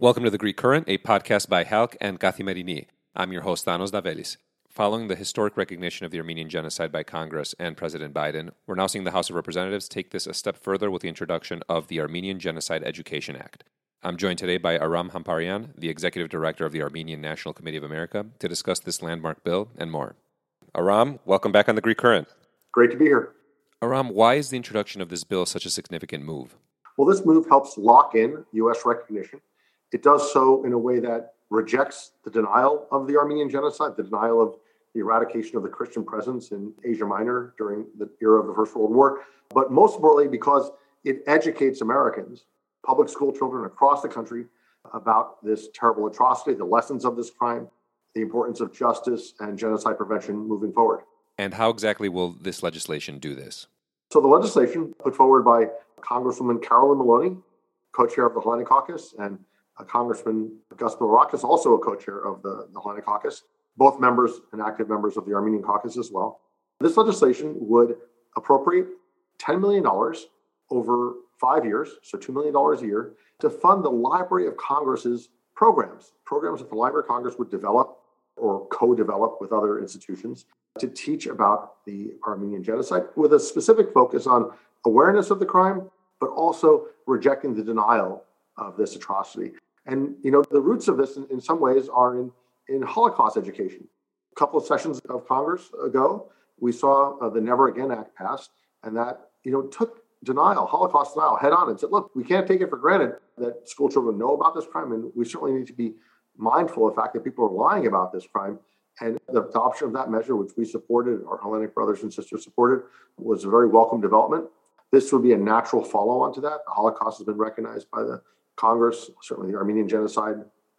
Welcome to The Greek Current, a podcast by HALC and Kathimerini. I'm your host, Thanos Davelis. Following the historic recognition of the Armenian genocide by Congress and President Biden, we're now seeing the House of Representatives take this a step further with the introduction of the Armenian Genocide Education Act. I'm joined today by Aram Hamparian, the Executive Director of the Armenian National Committee of America, to discuss this landmark bill and more. Aram, welcome back on The Greek Current. Great to be here. Aram, why is the introduction of this bill such a significant move? Well, this move helps lock in U.S. recognition. It does so in a way that rejects the denial of the Armenian genocide, the denial of the eradication of the Christian presence in Asia Minor during the era of the First World War, but most importantly, because it educates Americans, public school children across the country, about this terrible atrocity, the lessons of this crime, the importance of justice and genocide prevention moving forward. And how exactly will this legislation do this? So, the legislation put forward by Congresswoman Carolyn Maloney, co chair of the Hellenic Caucus, and Congressman Gus Bilirakis, also a co chair of the, the Hellenic Caucus, both members and active members of the Armenian Caucus as well. This legislation would appropriate $10 million over five years, so $2 million a year, to fund the Library of Congress's programs, programs that the Library of Congress would develop or co develop with other institutions to teach about the Armenian genocide with a specific focus on awareness of the crime, but also rejecting the denial of this atrocity. And, you know, the roots of this in, in some ways are in, in Holocaust education. A couple of sessions of Congress ago, we saw uh, the Never Again Act passed, and that, you know, took denial, Holocaust denial, head on and said, look, we can't take it for granted that school children know about this crime, and we certainly need to be mindful of the fact that people are lying about this crime. And the adoption of that measure, which we supported, our Hellenic brothers and sisters supported, was a very welcome development. This would be a natural follow on to that. The Holocaust has been recognized by the Congress, certainly the Armenian genocide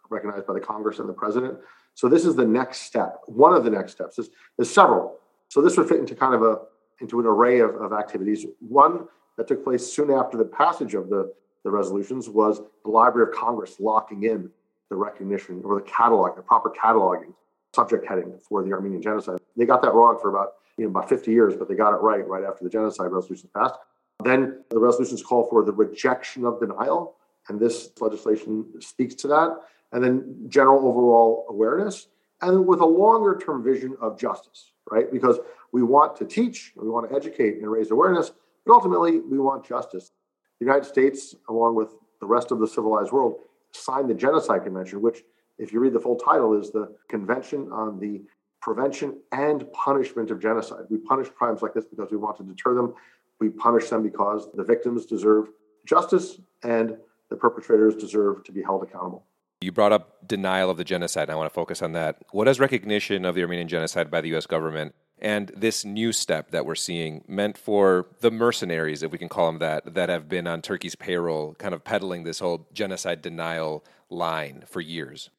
recognized by the Congress and the president. So this is the next step, one of the next steps. There's, there's several. So this would fit into kind of a into an array of, of activities. One that took place soon after the passage of the, the resolutions was the Library of Congress locking in the recognition or the catalog, the proper cataloging subject heading for the Armenian genocide. They got that wrong for about you know about 50 years, but they got it right right after the genocide resolution passed. Then the resolutions call for the rejection of denial, and this legislation speaks to that. And then general overall awareness, and with a longer term vision of justice, right? Because we want to teach, we want to educate and raise awareness, but ultimately we want justice. The United States, along with the rest of the civilized world, signed the Genocide Convention, which, if you read the full title, is the Convention on the Prevention and Punishment of Genocide. We punish crimes like this because we want to deter them. We punish them because the victims deserve justice and the perpetrators deserve to be held accountable. You brought up denial of the genocide. I want to focus on that. What has recognition of the Armenian genocide by the U.S. government and this new step that we're seeing meant for the mercenaries, if we can call them that, that have been on Turkey's payroll, kind of peddling this whole genocide denial line for years?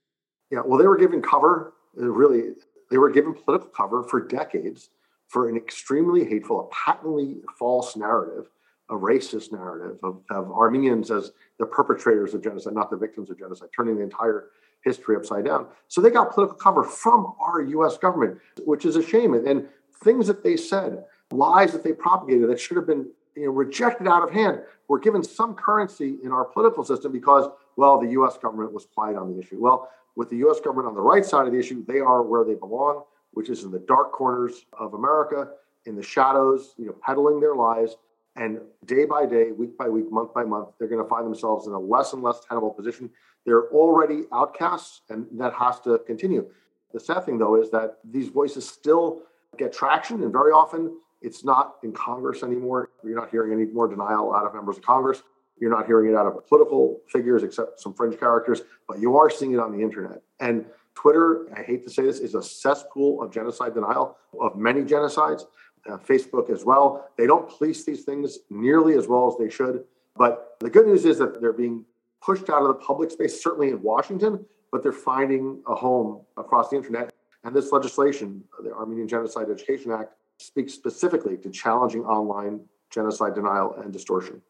Yeah, well, they were given cover, uh, really, they were given political cover for decades for an extremely hateful, a patently false narrative a racist narrative of, of Armenians as the perpetrators of genocide, not the victims of genocide, turning the entire history upside down. So they got political cover from our US government, which is a shame. And things that they said, lies that they propagated that should have been you know, rejected out of hand, were given some currency in our political system because, well, the US government was quiet on the issue. Well, with the US government on the right side of the issue, they are where they belong, which is in the dark corners of America, in the shadows, you know, peddling their lies and day by day, week by week, month by month, they're going to find themselves in a less and less tenable position. They're already outcasts, and that has to continue. The sad thing, though, is that these voices still get traction, and very often it's not in Congress anymore. You're not hearing any more denial out of members of Congress. You're not hearing it out of political figures, except some fringe characters, but you are seeing it on the internet. And Twitter, I hate to say this, is a cesspool of genocide denial, of many genocides uh, Facebook as well. They don't police these things nearly as well as they should. But the good news is that they're being pushed out of the public space, certainly in Washington, but they're finding a home across the internet. And this legislation, the Armenian Genocide Education Act, speaks specifically to challenging online genocide denial and distortion.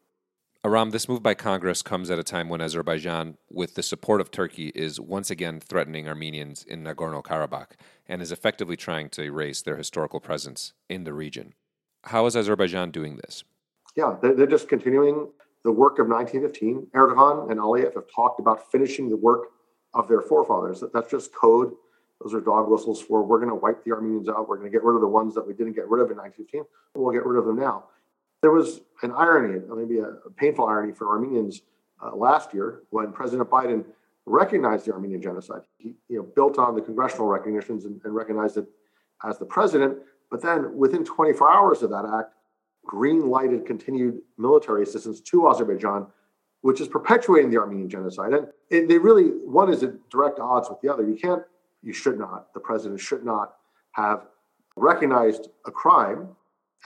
Aram, this move by Congress comes at a time when Azerbaijan, with the support of Turkey, is once again threatening Armenians in Nagorno Karabakh and is effectively trying to erase their historical presence in the region. How is Azerbaijan doing this? Yeah, they're just continuing the work of 1915. Erdogan and Aliyev have talked about finishing the work of their forefathers. That's just code. Those are dog whistles for we're going to wipe the Armenians out. We're going to get rid of the ones that we didn't get rid of in 1915. We'll get rid of them now. There was an irony, maybe a, painful irony for Armenians uh, last year when President Biden recognized the Armenian genocide. He you know, built on the congressional recognitions and, and recognized it as the president. But then within 24 hours of that act, green lighted continued military assistance to Azerbaijan, which is perpetuating the Armenian genocide. And it, they really, one is at direct odds with the other. You can't, you should not, the president should not have recognized a crime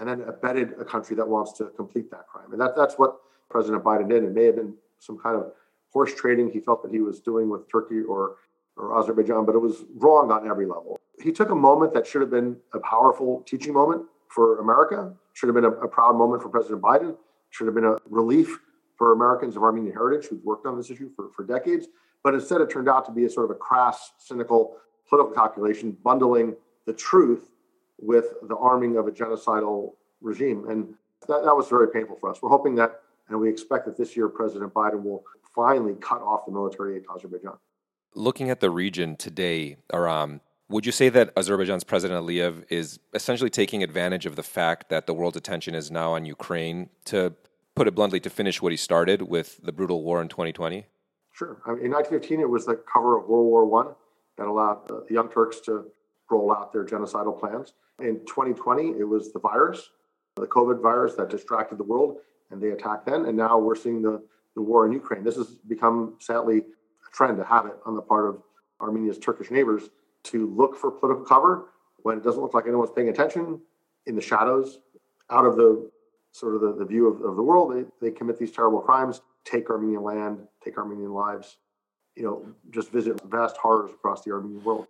and then abetted a country that wants to complete that crime. And that, that's what President Biden did. It may have been some kind of horse trading he felt that he was doing with Turkey or, or Azerbaijan, but it was wrong on every level. He took a moment that should have been a powerful teaching moment for America, should have been a, a proud moment for President Biden, should have been a relief for Americans of Armenian heritage who've worked on this issue for, for decades. But instead, it turned out to be a sort of a crass, cynical political calculation, bundling the truth with the arming of a genocidal regime. And that, that was very painful for us. We're hoping that, and we expect that this year President Biden will finally cut off the military aid to Azerbaijan. Looking at the region today, Aram, would you say that Azerbaijan's President Aliyev is essentially taking advantage of the fact that the world's attention is now on Ukraine to put it bluntly, to finish what he started with the brutal war in 2020? Sure. I mean, in 1915, it was the cover of World War One that allowed the Young Turks to roll out their genocidal plans. In 2020, it was the virus, the COVID virus that distracted the world, and they attacked then. And now we're seeing the, the war in Ukraine. This has become, sadly, a trend, a habit on the part of Armenia's Turkish neighbors to look for political cover when it doesn't look like anyone's paying attention in the shadows, out of the sort of the, the view of, of the world. They, they commit these terrible crimes, take Armenian land, take Armenian lives, you know, just visit vast horrors across the Armenian world.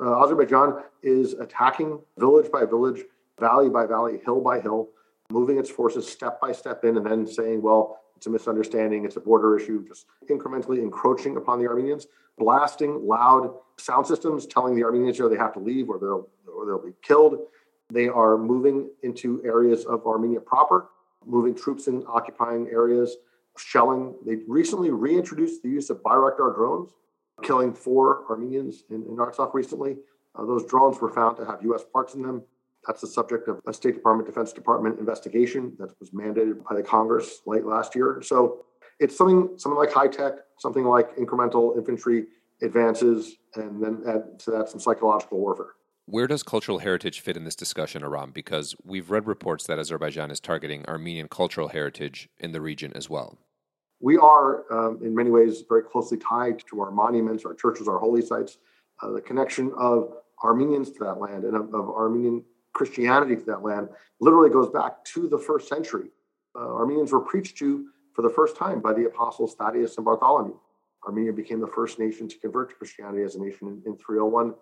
Uh, Azerbaijan is attacking village by village, valley by valley, hill by hill, moving its forces step by step in, and then saying, well, it's a misunderstanding, it's a border issue, just incrementally encroaching upon the Armenians, blasting loud sound systems, telling the Armenians they have to leave or they'll, or they'll be killed. They are moving into areas of Armenia proper, moving troops in occupying areas, shelling. They recently reintroduced the use of Bayraktar drones, killing four Armenians in, in Artsakh recently. Uh, those drones were found to have U.S. parts in them. That's the subject of a State Department, Defense Department investigation that was mandated by the Congress late last year. So it's something, something like high tech, something like incremental infantry advances, and then add to that some psychological warfare. Where does cultural heritage fit in this discussion, Aram? Because we've read reports that Azerbaijan is targeting Armenian cultural heritage in the region as well. We are, um, in many ways, very closely tied to our monuments, our churches, our holy sites. Uh, the connection of Armenians to that land and of, of, Armenian Christianity to that land literally goes back to the first century. Uh, Armenians were preached to for the first time by the apostles Thaddeus and Bartholomew. Armenia became the first nation to convert to Christianity as a nation in, in 301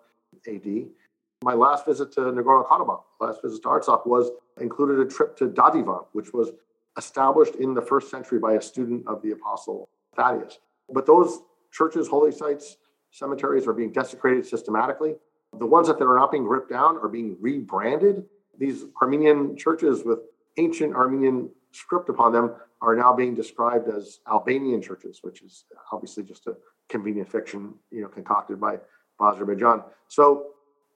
AD. My last visit to Nagorno-Karabakh, last visit to Artsakh, was included a trip to Dadivan, which was established in the first century by a student of the apostle Thaddeus. But those churches, holy sites, cemeteries are being desecrated systematically. The ones that are not being ripped down are being rebranded. These Armenian churches with ancient Armenian script upon them are now being described as Albanian churches, which is obviously just a convenient fiction, you know, concocted by, Azerbaijan. So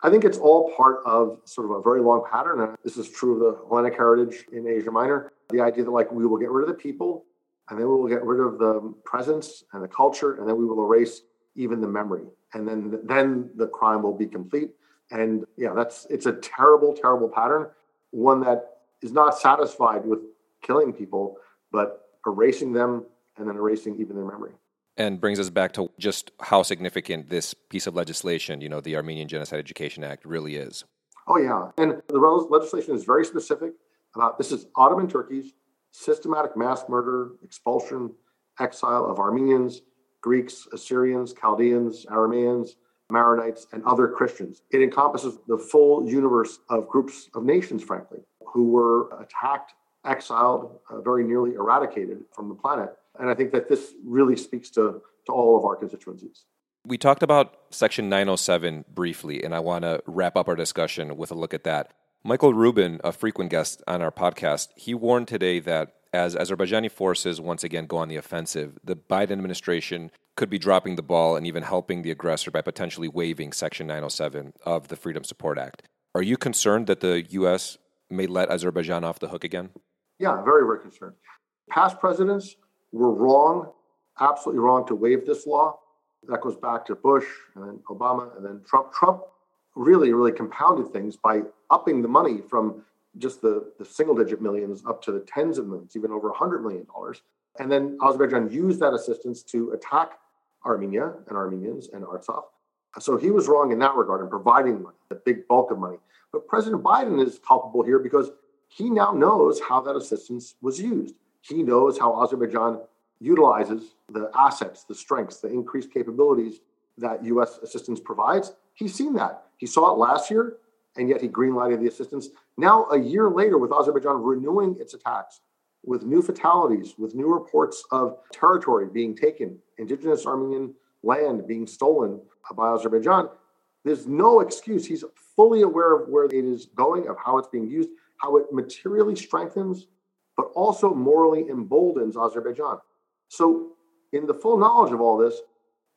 I think it's all part of sort of a very long pattern. And this is true of the Hellenic heritage in Asia Minor. The idea that like we will get rid of the people and then we will get rid of the presence and the culture, and then we will erase even the memory. And then then the crime will be complete. And yeah, that's it's a terrible, terrible pattern. One that is not satisfied with killing people, but erasing them and then erasing even their memory. And brings us back to just how significant this piece of legislation, you know, the Armenian Genocide Education Act, really is. Oh, yeah. And the legislation is very specific about this is Ottoman Turkey's systematic mass murder, expulsion, exile of Armenians, Greeks, Assyrians, Chaldeans, Aramaeans, Maronites, and other Christians. It encompasses the full universe of groups of nations, frankly, who were attacked exiled, uh, very nearly eradicated from the planet. And I think that this really speaks to, to all of our constituencies. We talked about Section 907 briefly, and I want to wrap up our discussion with a look at that. Michael Rubin, a frequent guest on our podcast, he warned today that as Azerbaijani forces once again go on the offensive, the Biden administration could be dropping the ball and even helping the aggressor by potentially waiving Section 907 of the Freedom Support Act. Are you concerned that the U.S. may let Azerbaijan off the hook again? Yeah, very, very concerned. Past presidents were wrong, absolutely wrong to waive this law. That goes back to Bush and then Obama and then Trump. Trump really, really compounded things by upping the money from just the, the single digit millions up to the tens of millions, even over $100 million. And then Azerbaijan used that assistance to attack Armenia and Armenians and Artsakh. So he was wrong in that regard in providing money, the big bulk of money. But President Biden is culpable here because he now knows how that assistance was used. He knows how Azerbaijan utilizes the assets, the strengths, the increased capabilities that U.S. assistance provides. He's seen that. He saw it last year, and yet he greenlighted the assistance. Now, a year later, with Azerbaijan renewing its attacks, with new fatalities, with new reports of territory being taken, indigenous Armenian land being stolen by Azerbaijan, there's no excuse. He's fully aware of where it is going, of how it's being used, how it materially strengthens, but also morally emboldens Azerbaijan. So, in the full knowledge of all this,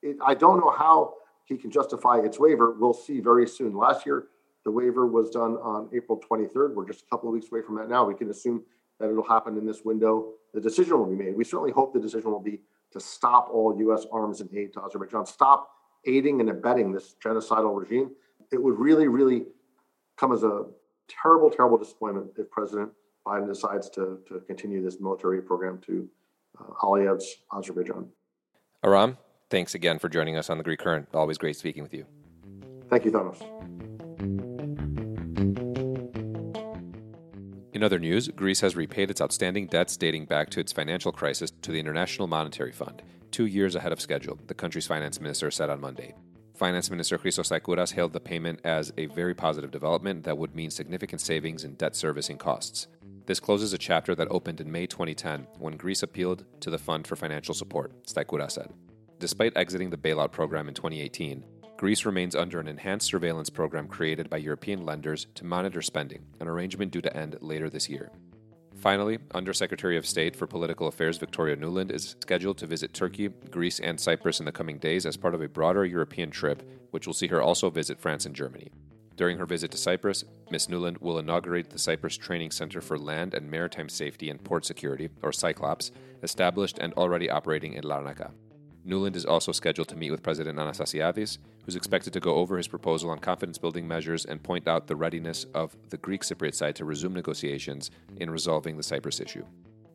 it, I don't know how he can justify its waiver. We'll see very soon. Last year, the waiver was done on April 23rd. We're just a couple of weeks away from that now. We can assume that it'll happen in this window. The decision will be made. We certainly hope the decision will be to stop all U.S. arms and aid to Azerbaijan, stop aiding and abetting this genocidal regime. It would really, really come as a terrible, terrible disappointment if President Biden decides to, to continue this military program to uh, Aliyev's Azerbaijan. Aram, thanks again for joining us on the Greek Current. Always great speaking with you. Thank you, Thanos. In other news, Greece has repaid its outstanding debts dating back to its financial crisis to the International Monetary Fund, two years ahead of schedule, the country's finance minister said on Monday. Finance Minister Christos Staikouras hailed the payment as a very positive development that would mean significant savings in debt servicing costs. This closes a chapter that opened in May 2010 when Greece appealed to the Fund for Financial Support, Staikouras said. Despite exiting the bailout program in 2018, Greece remains under an enhanced surveillance program created by European lenders to monitor spending, an arrangement due to end later this year. Finally, Undersecretary of State for Political Affairs Victoria Nuland is scheduled to visit Turkey, Greece, and Cyprus in the coming days as part of a broader European trip, which will see her also visit France and Germany. During her visit to Cyprus, Ms. Nuland will inaugurate the Cyprus Training Center for Land and Maritime Safety and Port Security, or CYCLOPS, established and already operating in Larnaca. Nuland is also scheduled to meet with President Anastasiades, who's expected to go over his proposal on confidence building measures and point out the readiness of the Greek Cypriot side to resume negotiations in resolving the Cyprus issue.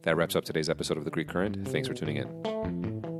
That wraps up today's episode of The Greek Current. Thanks for tuning in.